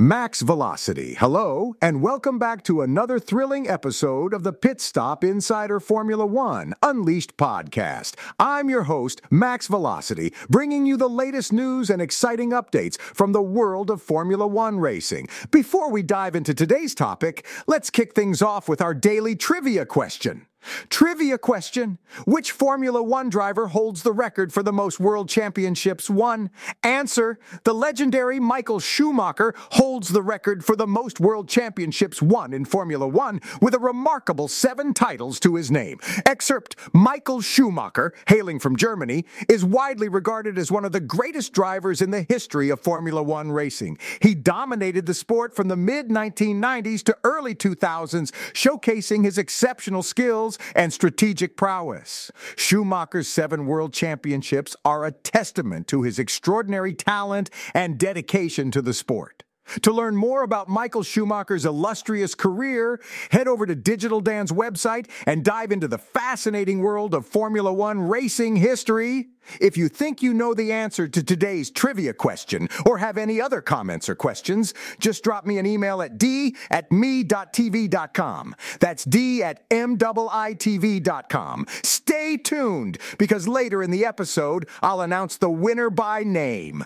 Max Velocity, hello, and welcome back to another thrilling episode of the Pit Stop Insider Formula One Unleashed podcast. I'm your host, Max Velocity, bringing you the latest news and exciting updates from the world of Formula One racing. Before we dive into today's topic, let's kick things off with our daily trivia question. Trivia question Which Formula One driver holds the record for the most world championships won? Answer The legendary Michael Schumacher holds the record for the most world championships won in Formula One with a remarkable seven titles to his name. Excerpt Michael Schumacher, hailing from Germany, is widely regarded as one of the greatest drivers in the history of Formula One racing. He dominated the sport from the mid 1990s to early 2000s, showcasing his exceptional skills skills and strategic prowess. Schumacher's seven world championships are a testament to his extraordinary talent and dedication to the sport. To learn more about Michael Schumacher's illustrious career, head over to Digital Dan's website and dive into the fascinating world of Formula One racing history. If you think you know the answer to today's trivia question or have any other comments or questions, just drop me an email at d at me.tv.com. That's d at m-i-t-v.com. Stay tuned because later in the episode, I'll announce the winner by name.